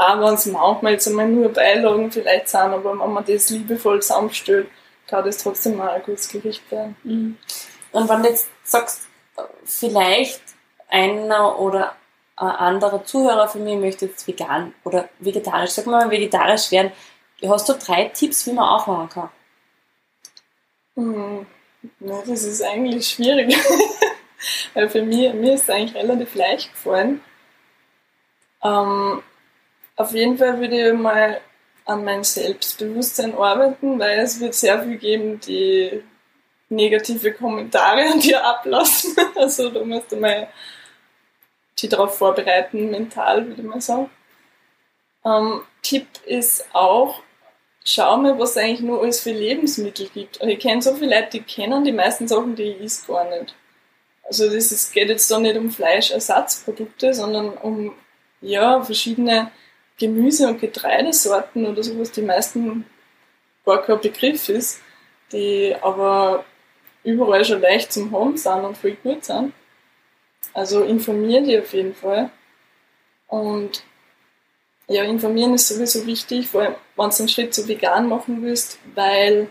auch wenn es manchmal jetzt einmal nur Beilagen vielleicht sind, aber wenn man das liebevoll zusammenstellt, kann das trotzdem mal ein gutes Gericht werden. Mhm. Und wenn du jetzt sagst, vielleicht einer oder ein anderer Zuhörer von mir möchte jetzt vegan oder vegetarisch, sag mal vegetarisch werden, hast du drei Tipps, wie man aufmachen kann? Hm, na, das ist eigentlich schwierig. Weil für mich, mir ist es eigentlich relativ leicht gefallen. Ähm, auf jeden Fall würde ich mal an mein Selbstbewusstsein arbeiten, weil es wird sehr viel geben, die negative Kommentare an dir ablassen. Also da musst du mal die darauf vorbereiten, mental, würde ich mal sagen. Ähm, Tipp ist auch, schau mal, was es eigentlich nur alles für Lebensmittel gibt. Ich kenne so viele Leute, die kennen die meisten Sachen, die ich is gar nicht. Also das ist, geht jetzt da nicht um Fleischersatzprodukte, sondern um ja, verschiedene Gemüse- und Getreidesorten oder sowas, die meisten gar kein Begriff ist, die aber überall schon leicht zum Haben sind und voll gut sind. Also informier dich auf jeden Fall. Und ja, informieren ist sowieso wichtig, vor allem wenn du einen Schritt zu vegan machen willst, weil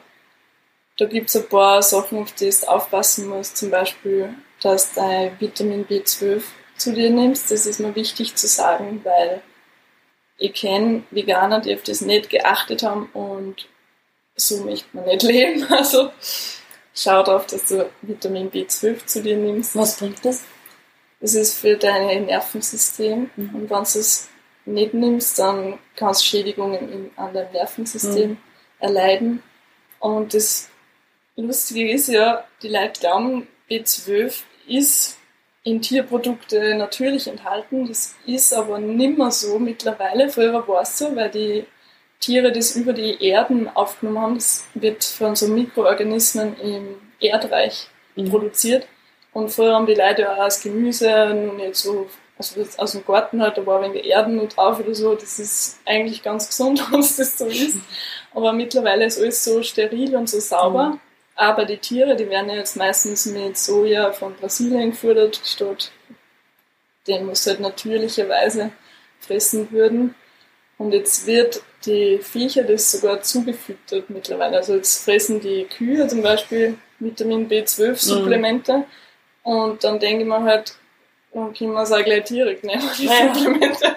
da gibt es ein paar Sachen, auf die du aufpassen musst. Zum Beispiel, dass du Vitamin B12 zu dir nimmst. Das ist mir wichtig zu sagen, weil ich kenne Veganer, die auf das nicht geachtet haben und so möchte man nicht leben. Also schau darauf, dass du Vitamin B12 zu dir nimmst. Was bringt das? Das ist für dein Nervensystem. Mhm. Und wenn du es nicht nimmst, dann kannst du Schädigungen in, an deinem Nervensystem mhm. erleiden. Und das Lustige ist ja, die Leute glauben, B12 ist in Tierprodukte natürlich enthalten. Das ist aber nimmer so mittlerweile. Früher war es so, weil die Tiere das über die Erden aufgenommen haben. Das wird von so Mikroorganismen im Erdreich mhm. produziert. Und früher haben die Leute auch das Gemüse nicht so, also aus dem Garten halt, da war ein wenig Erden noch drauf oder so. Das ist eigentlich ganz gesund, wenn es das so ist. Aber mittlerweile ist alles so steril und so sauber. Mhm. Aber die Tiere, die werden ja jetzt meistens mit Soja von Brasilien gefüttert, statt dem, was halt natürlicherweise fressen würden. Und jetzt wird die Viecher das sogar zugefüttert mittlerweile. Also jetzt fressen die Kühe zum Beispiel Vitamin B12-Supplemente. Mhm. Und dann denke ich mir halt, dann können wir es auch gleich direkt nehmen, die. Supplemente.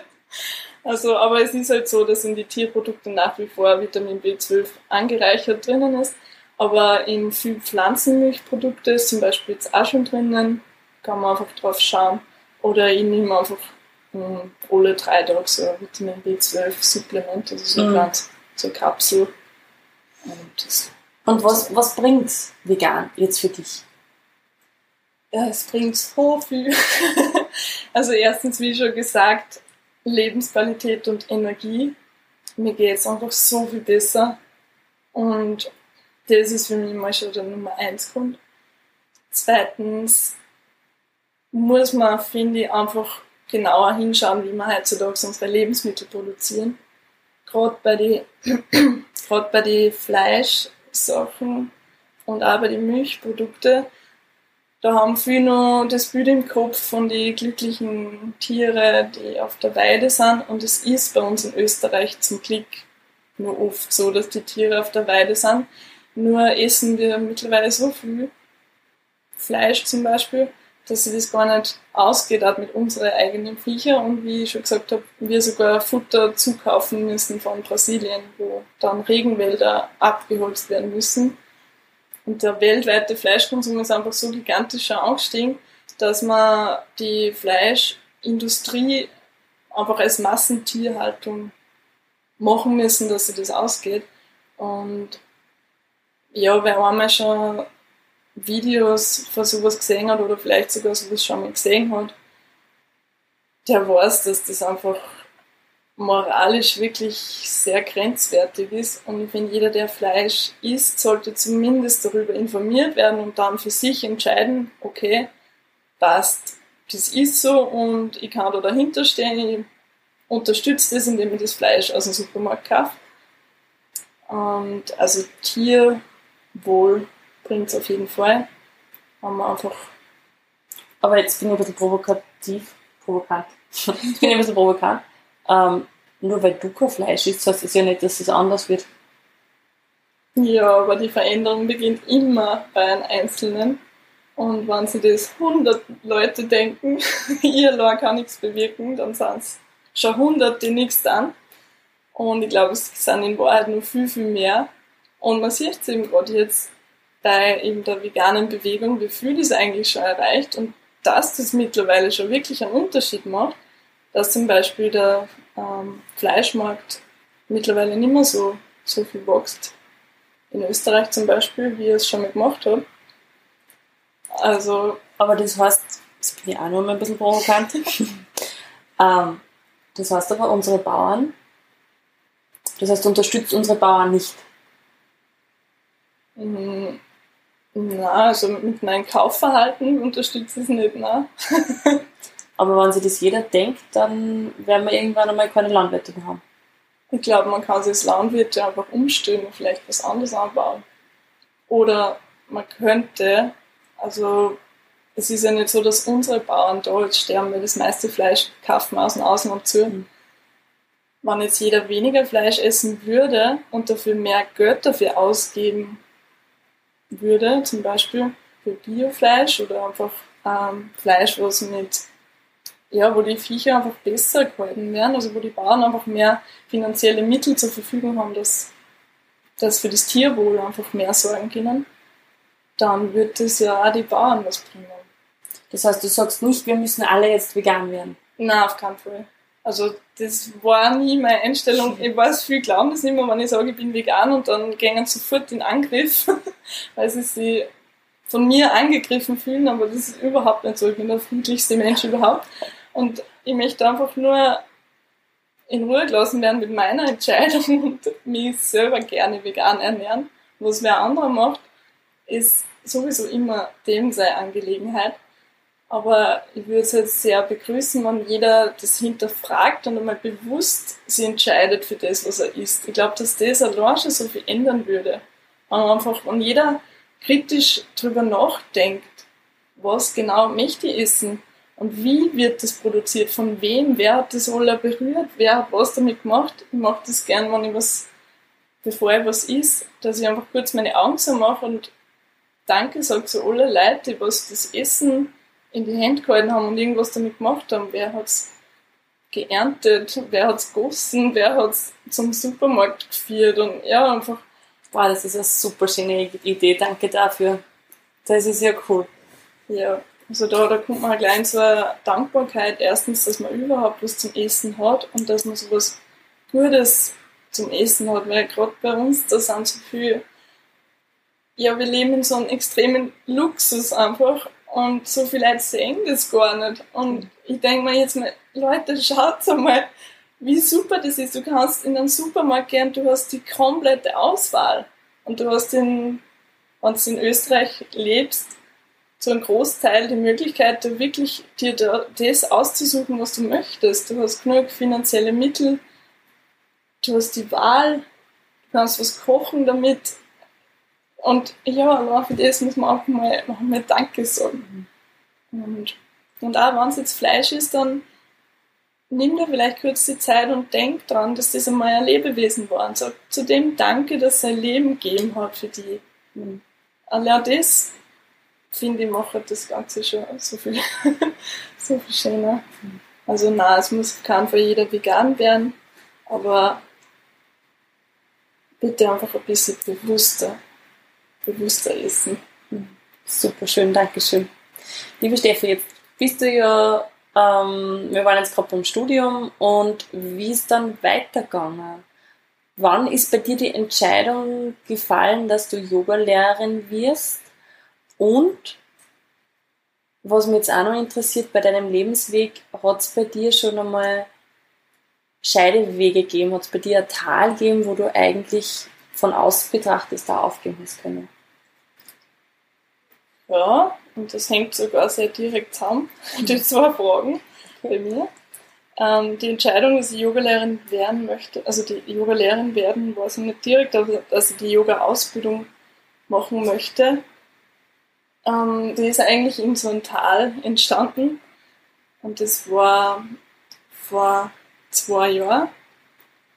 Also, aber es ist halt so, dass in die Tierprodukte nach wie vor Vitamin B12 angereichert drinnen ist. Aber in vielen Pflanzenmilchprodukte ist zum Beispiel jetzt auch schon drinnen, kann man einfach drauf schauen. Oder ich nehme einfach mh, hm, alle drei Tage so ein Vitamin B12 Supplement, also so mhm. ganz so eine Kapsel. Und, Und was, was bringt vegan jetzt für dich? Ja, es bringt so viel. also erstens, wie schon gesagt, Lebensqualität und Energie. Mir geht es einfach so viel besser. Und das ist für mich mal schon der Nummer eins Grund. Zweitens muss man, finde ich, einfach genauer hinschauen, wie wir heutzutage unsere Lebensmittel produzieren. Gerade bei den gerade bei den Fleischsachen und auch bei den Milchprodukten, da haben viele noch das Bild im Kopf von den glücklichen Tieren, die auf der Weide sind. Und es ist bei uns in Österreich zum Glück nur oft so, dass die Tiere auf der Weide sind. Nur essen wir mittlerweile so viel Fleisch zum Beispiel, dass sich das gar nicht ausgeht, auch mit unseren eigenen Viecher und wie ich schon gesagt habe, wir sogar Futter zukaufen müssen von Brasilien, wo dann Regenwälder abgeholzt werden müssen. Und der weltweite Fleischkonsum ist einfach so gigantisch angestiegen, dass man die Fleischindustrie einfach als Massentierhaltung machen müssen, dass sie das ausgeht. Und ja, wer einmal schon Videos von sowas gesehen hat oder vielleicht sogar sowas schon mal gesehen hat, der weiß, dass das einfach moralisch wirklich sehr grenzwertig ist. Und finde, jeder, der Fleisch isst, sollte zumindest darüber informiert werden und dann für sich entscheiden, okay, passt, das ist so und ich kann da dahinter stehen, ich unterstütze das, indem ich das Fleisch aus dem Supermarkt kaufe. Und also Tier wohl bringt es auf jeden Fall. Haben wir einfach. Aber jetzt bin ich ein bisschen provokativ, provokant. ich bin ein bisschen provokant. Ähm, nur weil du kein Fleisch isst, heißt es ja nicht, dass es anders wird. Ja, aber die Veränderung beginnt immer bei einem Einzelnen. Und wenn sie das 100 Leute denken, ihr allein kann nichts bewirken, dann sind es schon 100, die nichts tun. Und ich glaube, es sind in Wahrheit nur viel, viel mehr. Und man sieht es eben gerade jetzt bei eben der veganen Bewegung, wie viel das eigentlich schon erreicht und dass das mittlerweile schon wirklich einen Unterschied macht, dass zum Beispiel der ähm, Fleischmarkt mittlerweile nicht mehr so, so viel wächst. In Österreich zum Beispiel, wie er es schon mal gemacht hat. Also. Aber das heißt, das bin ich auch noch mal ein bisschen provokant. ähm, das heißt aber, unsere Bauern, das heißt, unterstützt unsere Bauern nicht. Na, also mit meinem Kaufverhalten unterstützt es nicht, na. Aber wenn sich das jeder denkt, dann werden wir irgendwann einmal keine Landwirte mehr haben. Ich glaube, man kann sich als Landwirte einfach umstellen und vielleicht was anderes anbauen. Oder man könnte, also es ist ja nicht so, dass unsere Bauern da jetzt sterben, weil das meiste Fleisch kaufen wir aus dem Ausland zu. Mhm. Wenn jetzt jeder weniger Fleisch essen würde und dafür mehr Geld dafür ausgeben würde, zum Beispiel für Biofleisch oder einfach ähm, Fleisch, was mit, ja, wo die Viecher einfach besser gehalten werden, also wo die Bauern einfach mehr finanzielle Mittel zur Verfügung haben, dass, dass für das Tierwohl einfach mehr sorgen können, dann wird das ja auch die Bauern was bringen. Das heißt, du sagst nicht, wir müssen alle jetzt vegan werden. Nein, auf keinen Fall. Also das war nie meine Einstellung. Ich weiß, viel glauben das nicht mehr, wenn ich sage, ich bin vegan und dann gehen sofort in Angriff, weil sie sich von mir angegriffen fühlen, aber das ist überhaupt nicht so. Ich bin der friedlichste Mensch überhaupt. Und ich möchte einfach nur in Ruhe gelassen werden mit meiner Entscheidung und mich selber gerne vegan ernähren. Was wer anderer macht, ist sowieso immer dem seine Angelegenheit. Aber ich würde es jetzt sehr begrüßen, wenn jeder das hinterfragt und einmal bewusst sich entscheidet für das, was er isst. Ich glaube, dass das allein schon so viel ändern würde. Wenn einfach, wenn jeder kritisch drüber nachdenkt, was genau möchte ich essen und wie wird das produziert, von wem, wer hat das alle berührt, wer hat was damit gemacht. Ich mache das gern, wenn ich was, bevor ich was isst, dass ich einfach kurz meine Augen so mache und Danke sage zu alle Leute, die was das Essen in die Hände gehalten haben und irgendwas damit gemacht haben. Wer hat es geerntet, wer hat es gegossen, wer hat es zum Supermarkt geführt und ja, einfach. Wow, das ist eine super schöne Idee, danke dafür. Das ist ja cool. Ja, also da, da kommt man gleich in so eine Dankbarkeit. Erstens, dass man überhaupt was zum Essen hat und dass man so was Gutes zum Essen hat, weil gerade bei uns, da sind so viel, ja, wir leben in so einem extremen Luxus einfach und so viele Leute sehen das gar nicht. Und ich denke mir jetzt mal, Leute, schaut mal, wie super das ist. Du kannst in einen Supermarkt gehen, du hast die komplette Auswahl. Und du hast in, wenn du in Österreich lebst, zu einem Großteil die Möglichkeit, da wirklich dir da, das auszusuchen, was du möchtest. Du hast genug finanzielle Mittel, du hast die Wahl, du kannst was kochen damit, und ja, aber für das muss man auch mal, mal Danke sagen. Und, und auch wenn es jetzt Fleisch ist, dann nimm dir vielleicht kurz die Zeit und denk dran, dass das einmal ein Lebewesen war. Und sag zu dem Danke, dass sein Leben gegeben hat für die. Allein das, finde ich, macht das Ganze schon so viel, so viel schöner. Also na, es muss kein für jeder vegan werden, aber bitte einfach ein bisschen bewusster bewusster essen. Super schön, Dankeschön. Liebe Steffi, jetzt bist du ja, ähm, wir waren jetzt gerade beim Studium und wie ist dann weitergegangen? Wann ist bei dir die Entscheidung gefallen, dass du Yoga-Lehrerin wirst? Und was mich jetzt auch noch interessiert, bei deinem Lebensweg, hat es bei dir schon einmal Scheidewege gegeben? Hat es bei dir ein Tal gegeben, wo du eigentlich von außen betrachtet da aufgeben können? Ja, und das hängt sogar sehr direkt zusammen, die zwei Fragen bei mir. Ähm, die Entscheidung, dass ich Yogalehrerin werden möchte, also die Yogalehrerin werden, war so nicht direkt, aber dass ich die Yoga-Ausbildung machen möchte, ähm, die ist eigentlich in so einem Tal entstanden. Und das war vor zwei Jahren.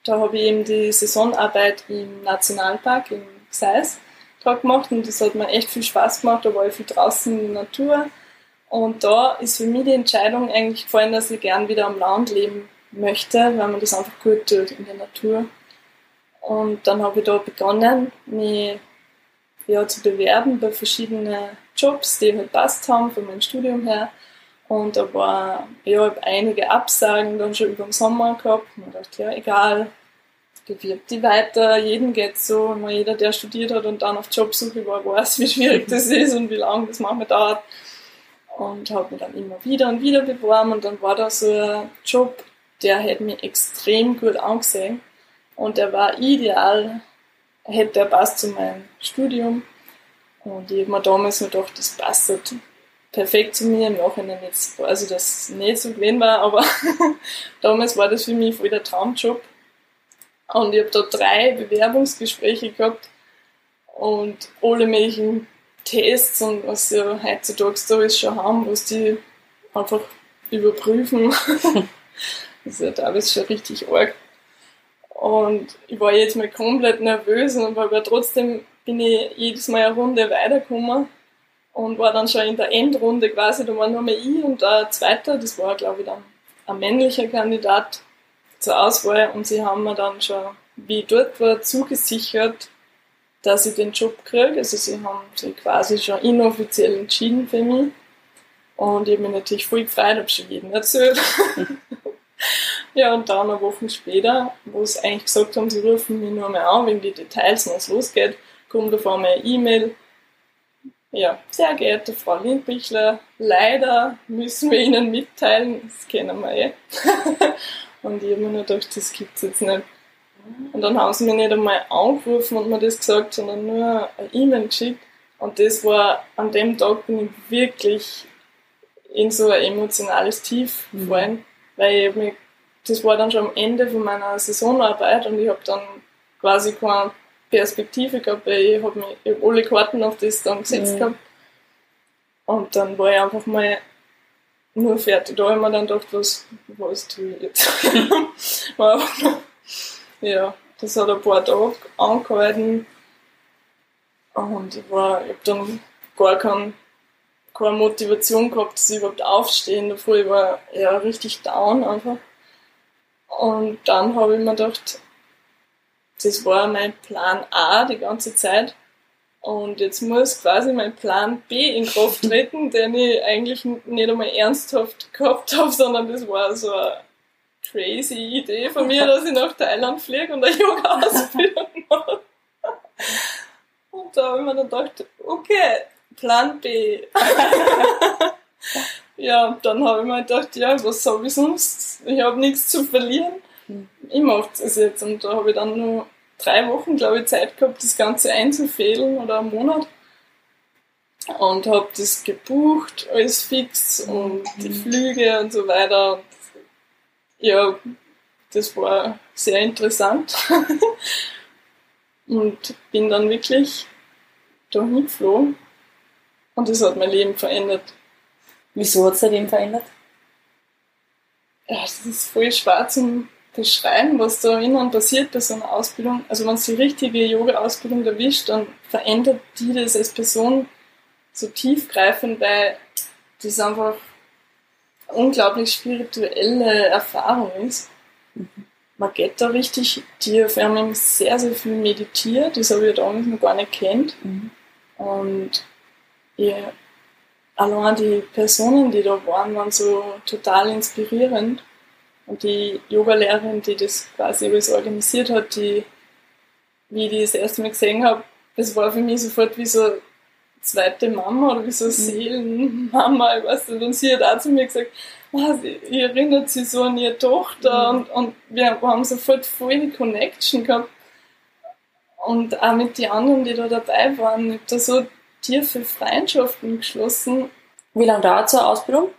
Da habe ich eben die Saisonarbeit im Nationalpark in Gseis gemacht und das hat mir echt viel Spaß gemacht, da war ich viel draußen in der Natur und da ist für mich die Entscheidung eigentlich gefallen, dass ich gern wieder am Land leben möchte, weil man das einfach gut tut in der Natur. Und dann habe ich da begonnen, mich ja, zu bewerben bei verschiedenen Jobs, die halt passt haben von meinem Studium her. Und da war, ja, einige Absagen dann schon über den Sommer gehabt. Und ich dachte, ja, egal, bewirb die weiter, jedem geht's so. Und jeder, der studiert hat und dann auf Jobsuche war, weiß, wie schwierig das ist und wie lange das manchmal dauert. Und habe mich dann immer wieder und wieder beworben und dann war da so ein Job, der hätte mich extrem gut angesehen und der war ideal, hätte der passt zu meinem Studium. Und ich habe mir damals nur gedacht, das passt perfekt zu mir. Im Nachhinein jetzt also das nicht so gewesen war, aber damals war das für mich voll der Traumjob. Und ich habe da drei Bewerbungsgespräche gehabt und alle möglichen Tests und was ja heutzutage da alles schon haben, was die einfach überprüfen. das ist ja teilweise schon richtig arg. Und ich war jetzt mal komplett nervös, aber trotzdem bin ich jedes Mal eine Runde weitergekommen und war dann schon in der Endrunde quasi, da war nur mehr ich und der Zweite, das war glaube ich dann ein männlicher Kandidat zur Auswahl und sie haben mir dann schon, wie ich dort war, zugesichert, dass ich den Job kriege. Also sie haben sich quasi schon inoffiziell entschieden für mich. Und ich habe mich natürlich voll gefreut, habe schon jedem erzählt. ja, und dann eine Woche später, wo sie eigentlich gesagt haben, sie rufen mich nur mal an, wegen die Details, wenn es losgeht, kommt auf einmal eine E-Mail. Ja, sehr geehrte Frau Lindbichler, leider müssen wir Ihnen mitteilen, das kennen wir eh. und ich habe mir nur gedacht, das gibt es jetzt nicht. Und dann haben sie mich nicht einmal angerufen und mir das gesagt, sondern nur eine E-Mail geschickt. Und das war, an dem Tag bin ich wirklich in so ein emotionales Tief mhm. gefallen, mhm. weil ich mich, das war dann schon am Ende von meiner Saisonarbeit und ich habe dann quasi keine Perspektive gehabt, weil ich habe hab alle Karten auf das dann gesetzt mhm. gehabt. Und dann war ich einfach mal nur fertig. Da habe ich mir dann gedacht, was, was tue ich jetzt? Ja, das hat ein paar Tage angehalten. Und ich war, ich habe dann gar kein, keine Motivation gehabt, dass ich überhaupt aufstehen davor. Ich war ja richtig down einfach. Und dann habe ich mir gedacht, das war mein Plan A die ganze Zeit. Und jetzt muss quasi mein Plan B in Kraft treten, den ich eigentlich nicht einmal ernsthaft gehabt habe, sondern das war so ein crazy Idee von mir, dass ich nach Thailand fliege und eine Yoga-Ausbildung mache. Und da habe ich mir dann gedacht, okay, Plan B. ja, dann habe ich mir gedacht, ja, was soll ich sonst? Ich habe nichts zu verlieren. Ich mache es jetzt. Und da habe ich dann nur drei Wochen, glaube ich, Zeit gehabt, das Ganze einzufädeln oder einen Monat. Und habe das gebucht, alles fix und die Flüge und so weiter. Ja, das war sehr interessant. und bin dann wirklich dahin geflogen. Und das hat mein Leben verändert. Wieso hat es dein Leben verändert? Ja, das ist voll schwer zu beschreiben, was da innen passiert bei so einer Ausbildung. Also wenn es die richtige Yoga-Ausbildung erwischt, dann verändert die das als Person so tiefgreifend, weil das einfach unglaublich spirituelle Erfahrung ist. Mhm. Man geht da richtig tief. Wir haben sehr, sehr viel meditiert, das habe ich damals noch gar nicht kennt. Mhm. Und ja, allein die Personen, die da waren, waren so total inspirierend. Und die Yogalehrerin, die das quasi alles organisiert hat, die, wie ich die das erste Mal gesehen habe, das war für mich sofort wie so zweite Mama oder wie so mhm. Seelenmama, ich weiß nicht. Und sie hat auch zu mir gesagt, oh, sie erinnert sich so an ihre Tochter mhm. und, und wir haben sofort voll die Connection gehabt. Und auch mit den anderen, die da dabei waren, ich habe da so tiefe Freundschaften geschlossen. Wie lange dauert so eine Ausbildung?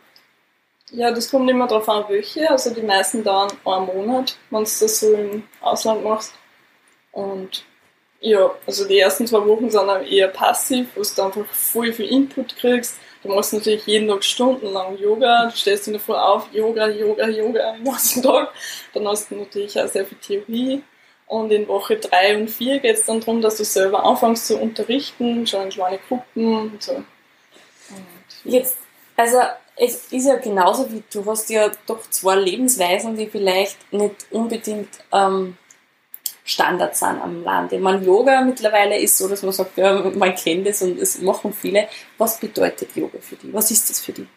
Ja, das kommt immer darauf an, welche. Also die meisten dauern einen Monat, wenn du das so im Ausland machst. Und ja, also die ersten zwei Wochen sind auch eher passiv, wo du einfach voll viel Input kriegst. du machst natürlich jeden Tag stundenlang Yoga, du stellst dich davor auf, Yoga, Yoga, Yoga den ganzen Tag. Dann hast du natürlich auch sehr viel Theorie. Und in Woche 3 und 4 geht es dann darum, dass du selber anfängst zu unterrichten, schon in kleine Gruppen und so. Und Jetzt, also es ist ja genauso wie du hast ja doch zwei Lebensweisen, die vielleicht nicht unbedingt ähm, Standard sind am Land. Ich meine, Yoga mittlerweile ist so, dass man sagt, ja, man kennt es und es machen viele. Was bedeutet Yoga für dich? Was ist das für dich?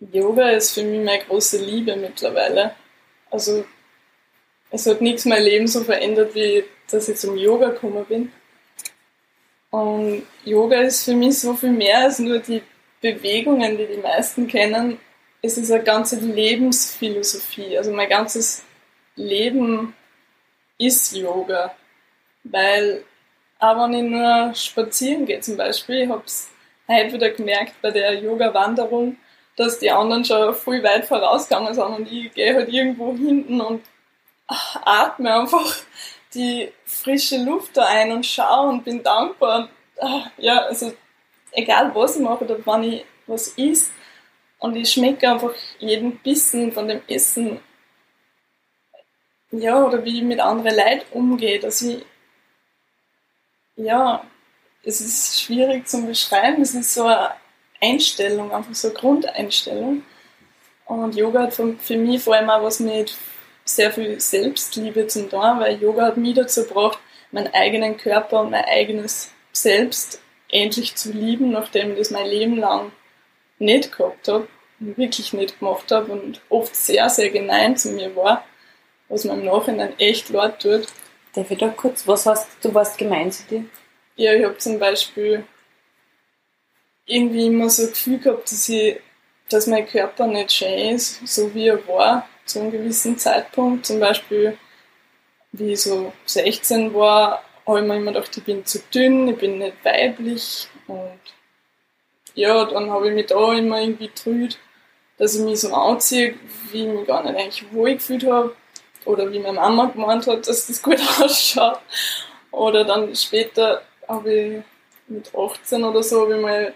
Yoga ist für mich meine große Liebe mittlerweile. Also es hat nichts mein Leben so verändert, wie dass ich zum Yoga gekommen bin. Und Yoga ist für mich so viel mehr als nur die Bewegungen, die die meisten kennen. Es ist eine ganze Lebensphilosophie. Also mein ganzes Leben ist Yoga. Weil, auch wenn ich nur spazieren gehe zum Beispiel, ich habe es heute wieder gemerkt bei der Yoga-Wanderung, dass die anderen schon viel weit vorausgegangen sind und ich gehe halt irgendwo hinten und atme einfach die frische Luft da ein und schaue und bin dankbar. Und, ah, ja, also egal was ich mache oder wann ich was isst und ich schmecke einfach jeden Bissen von dem Essen. Ja, oder wie ich mit anderen Leuten umgehe, dass ich, ja, es ist schwierig zu beschreiben, es ist so eine Einstellung, einfach so eine Grundeinstellung. Und Yoga hat für mich vor allem auch was mit sehr viel Selbstliebe zum tun, weil Yoga hat mich dazu gebracht, meinen eigenen Körper und mein eigenes Selbst endlich zu lieben, nachdem ich das mein Leben lang nicht gehabt habe, wirklich nicht gemacht habe und oft sehr, sehr gemein zu mir war, was mir im Nachhinein echt leid tut. Darf ich da kurz, was hast du, warst gemein zu dir? Ja, ich habe zum Beispiel irgendwie immer so ein Gefühl gehabt, dass, ich, dass mein Körper nicht schön ist, so wie er war zu einem gewissen Zeitpunkt. Zum Beispiel, wie ich so 16 war, habe ich mir immer gedacht, ich bin zu dünn, ich bin nicht weiblich. Und ja, dann habe ich mich da immer irgendwie getrüht, dass ich mich so anziehe, wie ich mich gar nicht eigentlich wohl gefühlt habe. Oder wie meine Mama gemeint hat, dass das gut ausschaut. Oder dann später habe ich mit 18 oder so, habe ich mal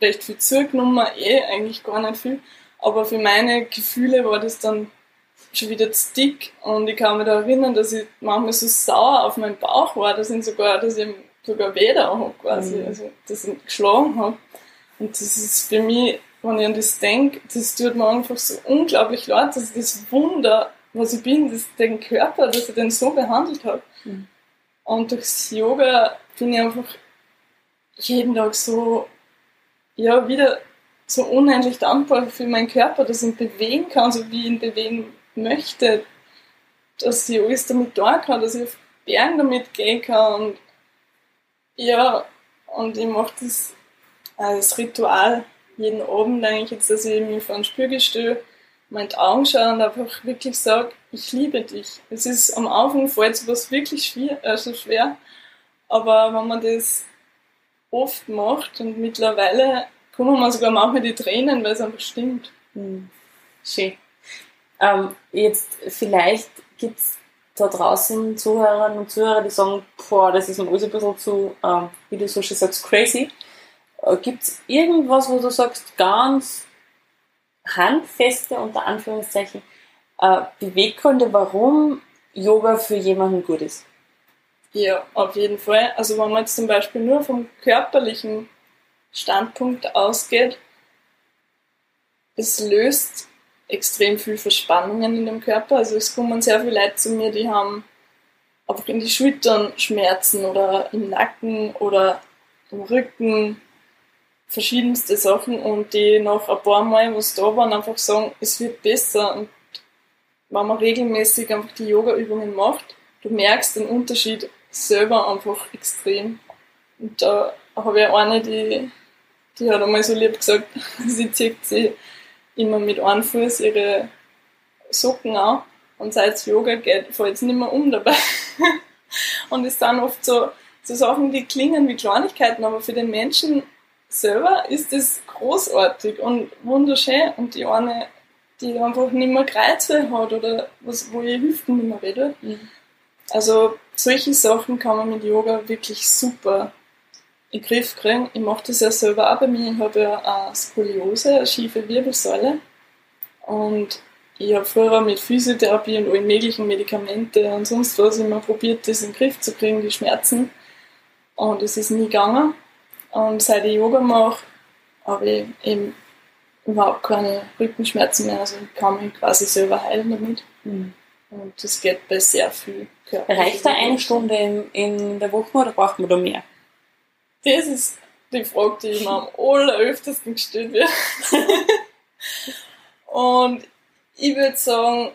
recht viel zugenommen, eh eigentlich gar nicht viel. Aber für meine Gefühle war das dann schon wieder zu dick und ich kann mich da erinnern, dass ich manchmal so sauer auf meinen Bauch war, dass ich sogar, dass ich sogar Weder habe quasi, mhm. also dass ich geschlagen habe. Und das ist für mich, wenn ich an das denke, das tut mir einfach so unglaublich leid, dass ich das Wunder, was ich bin, das, den Körper, dass ich den so behandelt habe. Mhm. Und durchs Yoga bin ich einfach jeden Tag so, ja, wieder so unendlich dankbar für meinen Körper, dass ich ihn bewegen kann, so wie ich ihn bewegen möchte, dass ich alles damit tun kann, dass ich auf Bergen damit gehen kann und ja, und ich mache das als Ritual jeden Abend eigentlich jetzt, dass ich mich vor den Spiegel stehe, meine Augen schaue und einfach wirklich sage, ich liebe dich. Es ist am Anfang fällt sowas wirklich schwer, also schwer, aber wenn man das oft macht und mittlerweile kommen mir sogar manchmal die Tränen, weil es einfach stimmt. Hm. Schön. Ähm, jetzt vielleicht gibt es da draußen Zuhörerinnen und Zuhörer, die sagen, boah, das ist mir alles ein bisschen zu, ähm, wie du so schön sagst, crazy. Äh, gibt es irgendwas, wo du sagst, ganz handfeste, unter Anführungszeichen, äh, Beweggründe, warum Yoga für jemanden gut ist? Ja, auf jeden Fall. Also wenn man jetzt zum Beispiel nur vom körperlichen Standpunkt ausgeht, es löst extrem viel Verspannungen in dem Körper. Also es kommen sehr viele Leute zu mir, die haben einfach in die Schultern Schmerzen oder im Nacken oder im Rücken, verschiedenste Sachen und die nach ein paar Mal, was da waren, einfach sagen, es wird besser. Und wenn man regelmäßig einfach die Yoga-Übungen macht, du merkst den Unterschied selber einfach extrem. Und da habe ich eine, die die hat einmal so lieb gesagt, sie zieht sie immer mit einem Fuß ihre Socken an und seit es Yoga geht, fällt sie nicht mehr um dabei. und es sind oft so, so Sachen, die klingen wie Kleinigkeiten, aber für den Menschen selber ist das großartig und wunderschön. Und die eine, die einfach nicht mehr Kreuzweh hat oder was, wo ihr Hüften nicht mehr redet. Mhm. Also solche Sachen kann man mit Yoga wirklich super in den Griff kriegen. Ich mache das ja selber auch bei mir. Ich habe ja eine Skoliose, eine schiefe Wirbelsäule. Und ich habe früher mit Physiotherapie und allen möglichen Medikamente und sonst was immer probiert, das in den Griff zu kriegen, die Schmerzen. Und es ist nie gegangen. Und seit ich Yoga mache, habe ich eben überhaupt keine Rückenschmerzen mehr. Also ich kann mich quasi selber heilen damit. Mhm. Und das geht bei sehr viel Körper. Reicht da eine Stunde in, in der Woche oder braucht man da mehr? Das ist die Frage, die mir am alleröftesten gestellt wird. und ich würde sagen,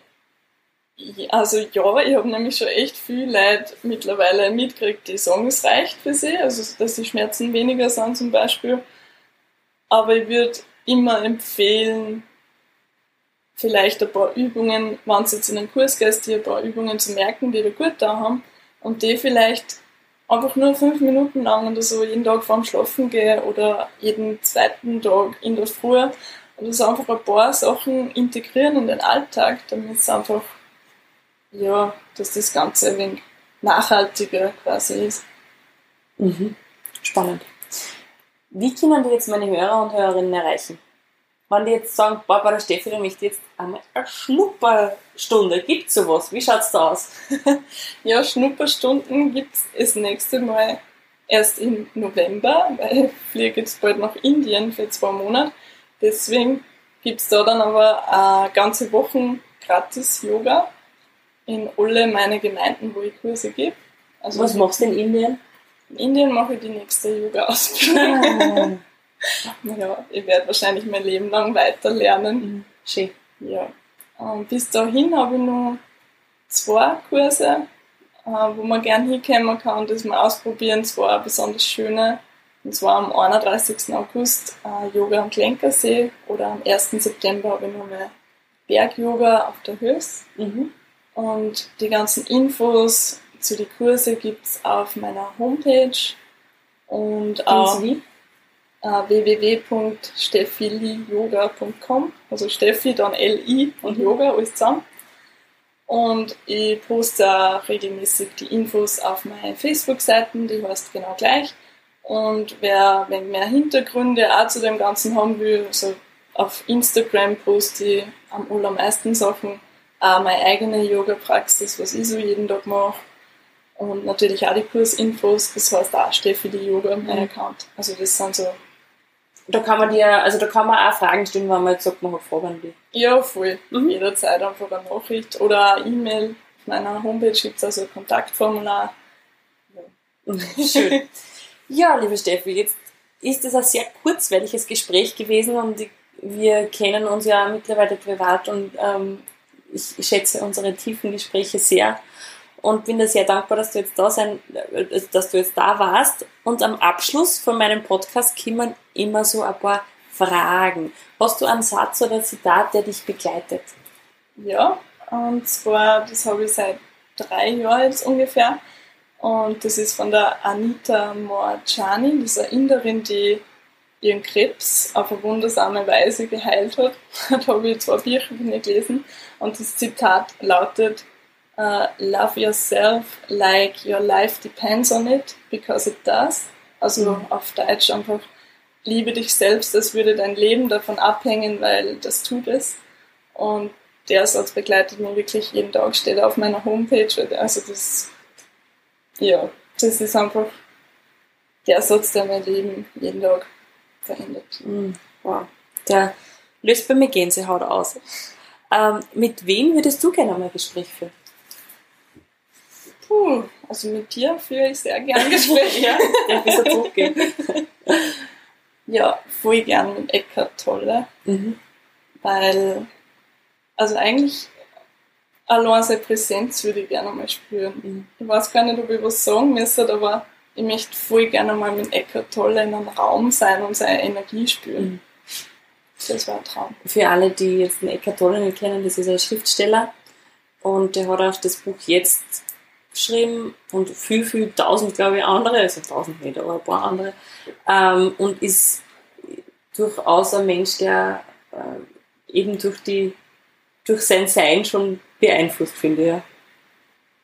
also ja, ich habe nämlich schon echt viel Leute mittlerweile mitgekriegt, die sagen, es reicht für sie, also dass die Schmerzen weniger sind zum Beispiel. Aber ich würde immer empfehlen, vielleicht ein paar Übungen, wenn du jetzt in einen Kurs gehst, dir ein paar Übungen zu merken, die dir gut da haben und die vielleicht einfach nur fünf Minuten lang oder so jeden Tag vorm Schlafen gehen oder jeden zweiten Tag in der Früh oder so einfach ein paar Sachen integrieren in den Alltag, damit es einfach, ja, dass das Ganze ein wenig nachhaltiger quasi ist. Mhm. Spannend. Wie können die jetzt meine Hörer und Hörerinnen erreichen? Wenn die jetzt sagen, der Steffi, ich möchte jetzt einmal eine Schnupperstunde, gibt es sowas? Wie schaut es da aus? ja, Schnupperstunden gibt es das nächste Mal erst im November, weil ich fliege jetzt bald nach Indien für zwei Monate. Deswegen gibt es da dann aber eine ganze Woche gratis Yoga in alle meine Gemeinden, wo ich Kurse gebe. Also Was machst du in Indien? In Indien mache ich die nächste Yoga-Ausbildung. ja, ich werde wahrscheinlich mein Leben lang weiter lernen. Mhm. Schön. Ja. Und bis dahin habe ich noch zwei Kurse, äh, wo man gerne hinkommen kann, das mal ausprobieren. Zwei besonders schöne. Und zwar am 31. August äh, Yoga am Klenkersee oder am 1. September habe ich nochmal Berg-Yoga auf der Höchst. Mhm. Und die ganzen Infos zu den Kurse gibt es auf meiner Homepage und auf äh, www.steffiliyoga.com, also Steffi, dann L-I und mhm. Yoga, alles zusammen. Und ich poste auch regelmäßig die Infos auf meine Facebook-Seiten, die heißt genau gleich. Und wer wenn mehr Hintergründe auch zu dem Ganzen haben will, also auf Instagram poste ich am allermeisten Sachen, auch meine eigene Yoga-Praxis, was ich so jeden Tag mache und natürlich auch die Kursinfos, das heißt auch Steffi die Yoga, mein mhm. Account. Also das sind so. Da kann man dir, also da kann man auch Fragen stellen, wenn man jetzt sagt, man hat Fragen die. Ja, voll. Mhm. Jederzeit einfach eine Nachricht oder eine E-Mail. Auf meiner Homepage gibt es also ein Kontaktformular. Ja. Schön. ja, liebe Steffi, jetzt ist es ein sehr kurzweiliges Gespräch gewesen und wir kennen uns ja mittlerweile privat und ähm, ich schätze unsere tiefen Gespräche sehr und bin da sehr dankbar, dass du jetzt da sein, dass du jetzt da warst. Und am Abschluss von meinem Podcast kommen immer so ein paar Fragen. Hast du einen Satz oder Zitat, der dich begleitet? Ja, und zwar, das habe ich seit drei Jahren jetzt ungefähr. Und das ist von der Anita Moachani, dieser Inderin, die ihren Krebs auf eine wundersame Weise geheilt hat. da habe ich zwei Bücher von ihr gelesen. Und das Zitat lautet, uh, love yourself like your life depends on it, because it does. Also mhm. auf Deutsch einfach liebe dich selbst, als würde dein Leben davon abhängen, weil das tut es. Und der Satz begleitet mich wirklich jeden Tag, steht auf meiner Homepage. Also das, ja, das ist einfach der Satz, der mein Leben jeden Tag verändert. Mhm. Wow. Der löst bei mir Gänsehaut aus. Ähm, mit wem würdest du gerne mal ein Gespräch führen? Puh, also mit dir führe ich sehr gern Gespräche. ja, ja, voll gern mit Eckart Tolle. Mhm. Weil, also eigentlich allein seine Präsenz würde ich gerne mal spüren. Mhm. Ich weiß gar nicht, ob ich was sagen müsste, aber ich möchte voll gerne mal mit Eckart Tolle in einem Raum sein und seine Energie spüren. Mhm. Das war ein Traum. Für alle, die jetzt den Eckart Tolle nicht kennen, das ist ein Schriftsteller und der hat auch das Buch jetzt geschrieben und viel, viel tausend, glaube ich, andere, also tausend nicht, aber ein paar andere, ähm, und ist durchaus ein Mensch, der äh, eben durch, die, durch sein Sein schon beeinflusst, finde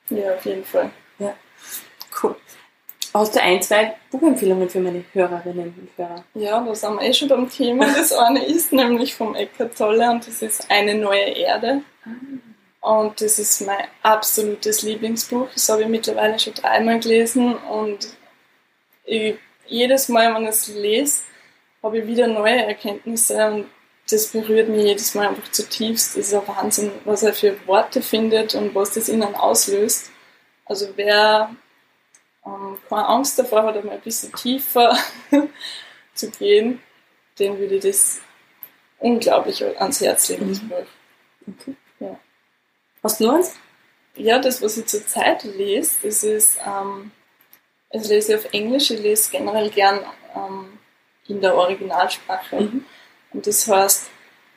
ich. Ja, auf jeden Fall. Ja, cool. Hast du ein, zwei Buchempfehlungen für meine Hörerinnen und Hörer? Ja, da sind wir eh schon beim Thema. Das eine ist nämlich vom Eckart Tolle und das ist Eine neue Erde. Und das ist mein absolutes Lieblingsbuch. Das habe ich mittlerweile schon dreimal gelesen und ich, jedes Mal, wenn ich es lese, habe ich wieder neue Erkenntnisse und das berührt mich jedes Mal einfach zutiefst. Das ist ein Wahnsinn, was er für Worte findet und was das in einem auslöst. Also wer ähm, keine Angst davor hat, einmal ein bisschen tiefer zu gehen, den würde ich das unglaublich ans Herz legen, das Mhm. Buch. Okay. Ja. Hast du noch eins? Ja, das, was ich zurzeit lese, das ist, ähm, ich lese auf Englisch, ich lese generell gern ähm, in der Originalsprache. Mhm. Und das heißt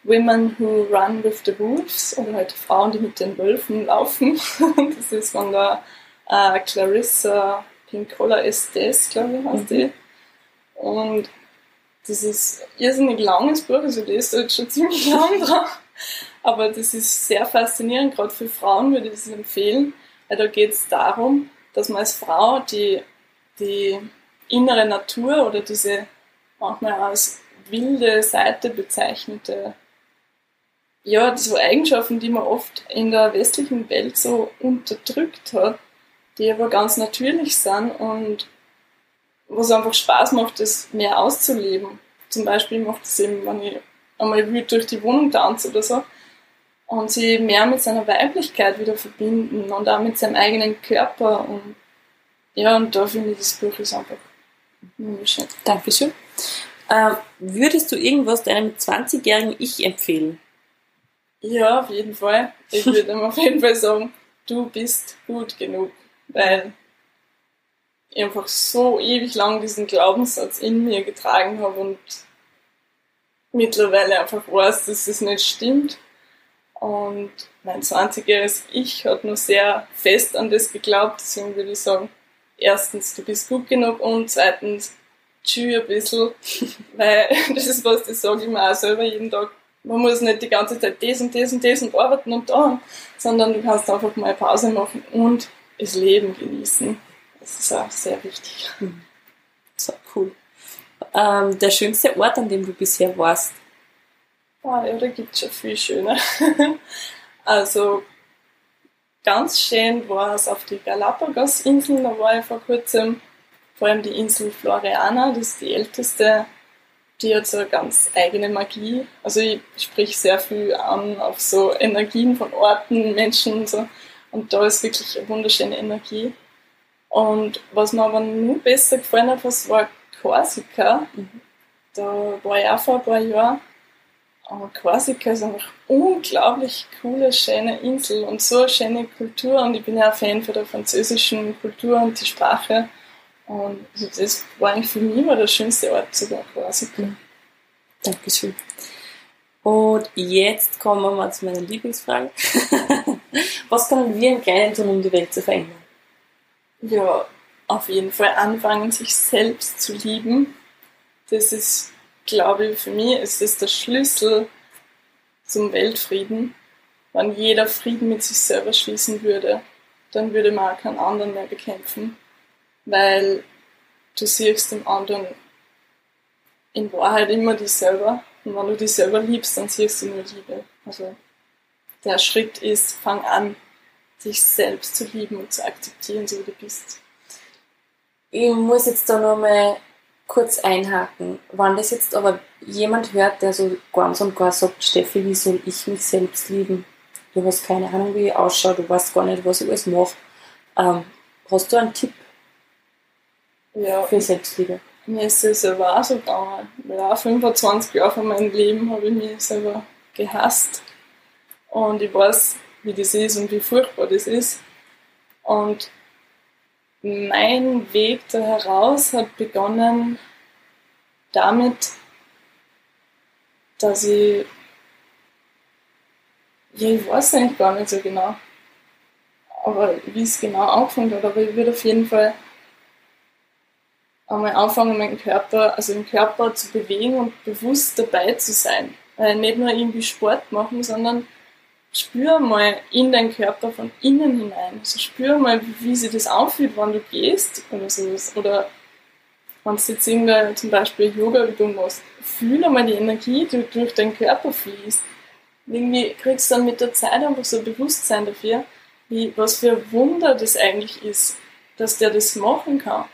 Women Who Run with the Wolves oder halt Frauen, die mit den Wölfen laufen. das ist von der äh, Clarissa Pinkola Estes, glaube ich, heißt die. Und das ist ein irrsinnig langes Buch, also ich lese da jetzt schon ziemlich lang dran. Aber das ist sehr faszinierend, gerade für Frauen würde ich das empfehlen, weil da geht es darum, dass man als Frau die, die innere Natur oder diese manchmal als wilde Seite bezeichnete, ja, so Eigenschaften, die man oft in der westlichen Welt so unterdrückt hat, die aber ganz natürlich sind und was einfach Spaß macht, das mehr auszuleben. Zum Beispiel macht es eben, wenn ich einmal wild durch die Wohnung tanze oder so und sie mehr mit seiner Weiblichkeit wieder verbinden und auch mit seinem eigenen Körper und ja, und da finde ich das Buch ist einfach wunderschön. Dankeschön. Ähm, würdest du irgendwas deinem 20-jährigen Ich empfehlen? Ja, auf jeden Fall. Ich würde ihm auf jeden Fall sagen, du bist gut genug, weil ich einfach so ewig lang diesen Glaubenssatz in mir getragen habe und mittlerweile einfach weiß, dass es nicht stimmt. Und mein 20-jähriges Ich hat nur sehr fest an das geglaubt, deswegen würde ich sagen, erstens, du bist gut genug und zweitens, tschü ein bisschen, weil das ist was, das sage ich mir auch selber jeden Tag. Man muss nicht die ganze Zeit das und das und das und arbeiten und da, sondern du kannst einfach mal Pause machen und das Leben genießen. Das ist auch sehr wichtig. So, cool. Ähm, der schönste Ort, an dem du bisher warst? Ah, ja, da gibt es schon viel schöner. also ganz schön war es auf die Galapagos-Inseln, da war ich vor kurzem, vor allem die Insel Floriana, das ist die älteste, die hat so eine ganz eigene Magie. Also ich sprich sehr viel an auf so Energien von Orten, Menschen und so. Und da ist wirklich eine wunderschöne Energie. Und was mir aber nur besser gefallen hat, was war Korsika. Da war ich auch vor ein paar Jahren. Aber Korsika ist einfach unglaublich coole, schöne Insel und so eine schöne Kultur. Und ich bin ja ein Fan von der französischen Kultur und die Sprache. Und also das war eigentlich für mich immer der schönste Ort sogar Korsika. Dankeschön. Und jetzt kommen wir mal zu meiner Lieblingsfrage. Was können wir im Kleinen tun, um die Welt zu verändern? Ja, auf jeden Fall anfangen, sich selbst zu lieben. Das ist, glaube für mich ist das der Schlüssel zum Weltfrieden. Wenn jeder Frieden mit sich selber schließen würde, dann würde man auch keinen anderen mehr bekämpfen. Weil du siehst dem anderen in Wahrheit immer dich selber. Und wenn du dich selber liebst, dann siehst du nur Liebe. Also der Schritt ist, fang an, dich selbst zu lieben und zu akzeptieren, so wie du bist. Ich muss jetzt da nochmal kurz einhaken. Wenn das jetzt aber jemand hört, der so ganz und gar sagt, Steffi, wie soll ich mich selbst lieben? Du hast keine Ahnung, wie ich ausschaue, du weißt gar nicht, was ich alles mache. Ähm, hast du einen Tipp Ja, für Selbstliebe? mir ist es selber auch so gegangen. Ja, 25 Jahre von meinem Leben habe ich mich selber gehasst. Und ich weiß, wie das ist und wie furchtbar das ist. Und mein Weg da heraus hat begonnen damit, dass ich, ja, ich weiß eigentlich gar nicht so genau, aber wie es genau angefangen hat, aber ich würde auf jeden Fall einmal anfangen, meinen Körper, also den Körper zu bewegen und bewusst dabei zu sein. Weil nicht nur irgendwie Sport machen, sondern spür mal in deinen Körper von innen hinein. Also spür mal, wie sich das anfühlt, wenn du gehst oder sowas. Oder wenn du jetzt irgendeine, zum Beispiel Yoga-Übung machst, fühl einmal die Energie, die durch deinen Körper fließt. Irgendwie kriegst du dann mit der Zeit einfach so ein Bewusstsein dafür, wie, was für ein Wunder das eigentlich ist, dass der das machen kann.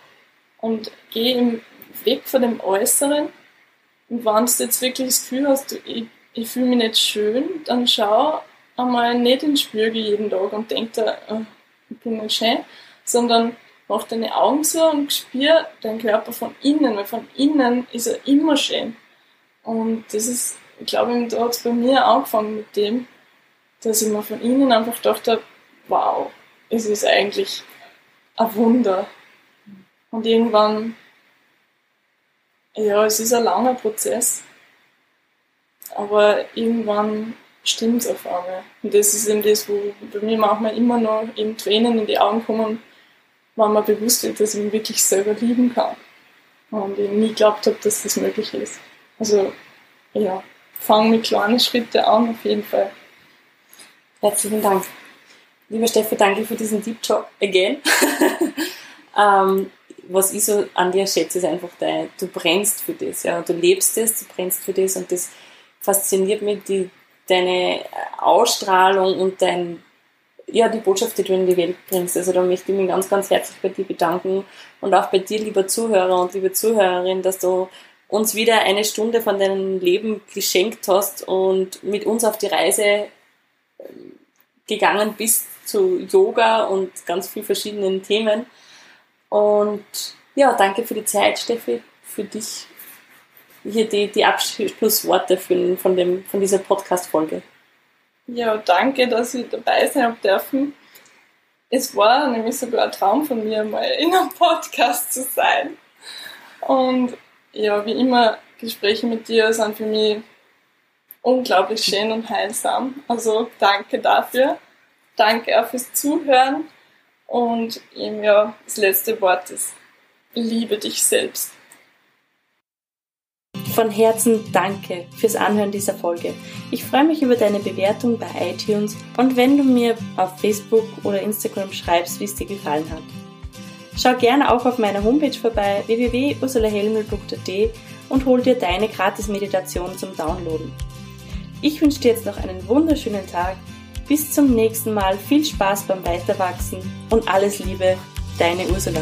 Und geh im Weg von dem Äußeren. Und wenn du jetzt wirklich das Gefühl hast, ich, ich fühle mich nicht schön, dann schau einmal nicht in den Spiegel jeden Tag und denk da, oh, ich bin nicht schön, sondern mach deine Augen zu und spür deinen Körper von innen, weil von innen ist er immer schön. Und das ist, ich glaube, da hat es bei mir angefangen mit dem, dass ich mir von innen einfach dachte, wow, es ist eigentlich ein Wunder. Und irgendwann, ja, es ist ein langer Prozess, aber irgendwann es einmal. Und das ist eben das, wo bei mir manchmal immer noch eben Tränen in die Augen kommen, wenn man bewusst wird, dass ich ihn wirklich selber lieben kann. Und ich nie geglaubt habe, dass das möglich ist. Also, ja, fang mit kleinen Schritten an, auf jeden Fall. Herzlichen Dank. Lieber Steffi, danke für diesen Deep Talk again. ähm, was ich so an dir schätze, ist einfach, dein, du brennst für das, ja, du lebst das, du brennst für das und das fasziniert mich, die, deine Ausstrahlung und dein, ja, die Botschaft, die du in die Welt bringst. Also da möchte ich mich ganz, ganz herzlich bei dir bedanken und auch bei dir, lieber Zuhörer und liebe Zuhörerin, dass du uns wieder eine Stunde von deinem Leben geschenkt hast und mit uns auf die Reise ähm, gegangen bist zu Yoga und ganz vielen verschiedenen Themen. Und ja, danke für die Zeit, Steffi, für dich hier die, die Abschlussworte für, von, dem, von dieser Podcast-Folge. Ja, danke, dass ich dabei sein habe dürfen. Es war nämlich sogar ein Traum von mir, mal in einem Podcast zu sein. Und ja, wie immer, Gespräche mit dir sind für mich unglaublich schön und heilsam. Also danke dafür. Danke auch fürs Zuhören. Und eben ja, das letzte Wort ist, liebe dich selbst. Von Herzen danke fürs Anhören dieser Folge. Ich freue mich über deine Bewertung bei iTunes und wenn du mir auf Facebook oder Instagram schreibst, wie es dir gefallen hat. Schau gerne auch auf meiner Homepage vorbei www.ursulahelmel.at und hol dir deine Gratis-Meditation zum Downloaden. Ich wünsche dir jetzt noch einen wunderschönen Tag. Bis zum nächsten Mal. Viel Spaß beim Weiterwachsen und alles Liebe, deine Ursula.